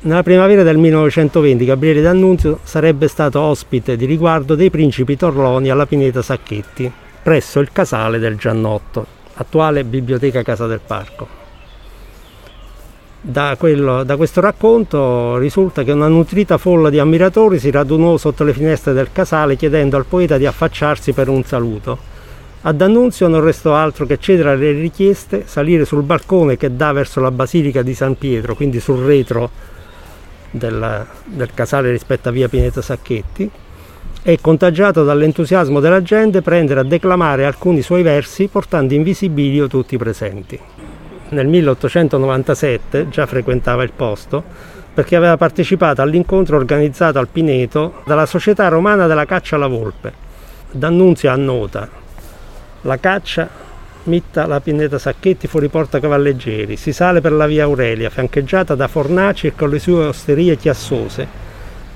Nella primavera del 1920 Gabriele D'Annunzio sarebbe stato ospite di riguardo dei principi Torloni alla Pineta Sacchetti, presso il casale del Giannotto, attuale biblioteca Casa del Parco. Da, quello, da, questo racconto risulta che una nutrita folla di ammiratori si radunò sotto le finestre del casale chiedendo al poeta di affacciarsi per un saluto. A D'Annunzio non restò altro che cedere alle richieste, salire sul balcone che dà verso la Basilica di San Pietro, quindi sul retro del, del casale rispetto a via Pineta Sacchetti, e contagiato dall'entusiasmo della gente prendere a declamare alcuni suoi versi portando in visibilio tutti i presenti nel 1897 già frequentava il posto perché aveva partecipato all'incontro organizzato al Pineto dalla Società Romana della Caccia alla Volpe. D'Annunzio annota la caccia mitta la Pineta Sacchetti fuori porta cavalleggeri, si sale per la via Aurelia, fiancheggiata da fornaci e con le sue osterie chiassose,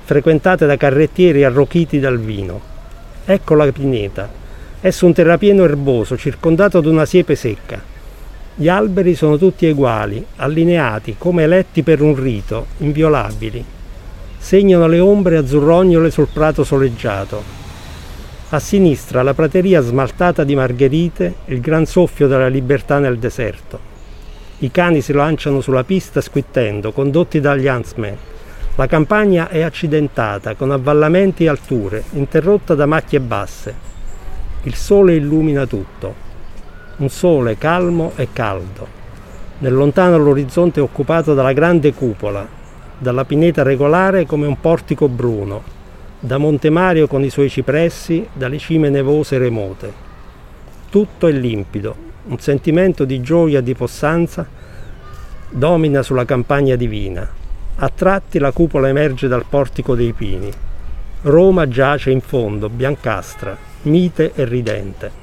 frequentate da carrettieri arrochiti dal vino. Ecco la Pineta. Esso un terrapieno erboso, circondato da una siepe secca. Gli alberi sono tutti uguali, allineati, come eletti per un rito, inviolabili. Segnano le ombre azzurrognole sul prato soleggiato. A sinistra la prateria smaltata di margherite, il gran soffio della libertà nel deserto. I cani si lanciano sulla pista squittendo, condotti dagli huntsmen. La campagna è accidentata, con avvallamenti e alture, interrotta da macchie basse. Il sole illumina tutto un sole calmo e caldo. Nel lontano l'orizzonte è occupato dalla grande cupola, dalla pineta regolare come un portico bruno, da Monte Mario con i suoi cipressi, dalle cime nevose remote. Tutto è limpido, un sentimento di gioia e di possanza domina sulla campagna divina. A tratti la cupola emerge dal portico dei pini. Roma giace in fondo, biancastra, mite e ridente.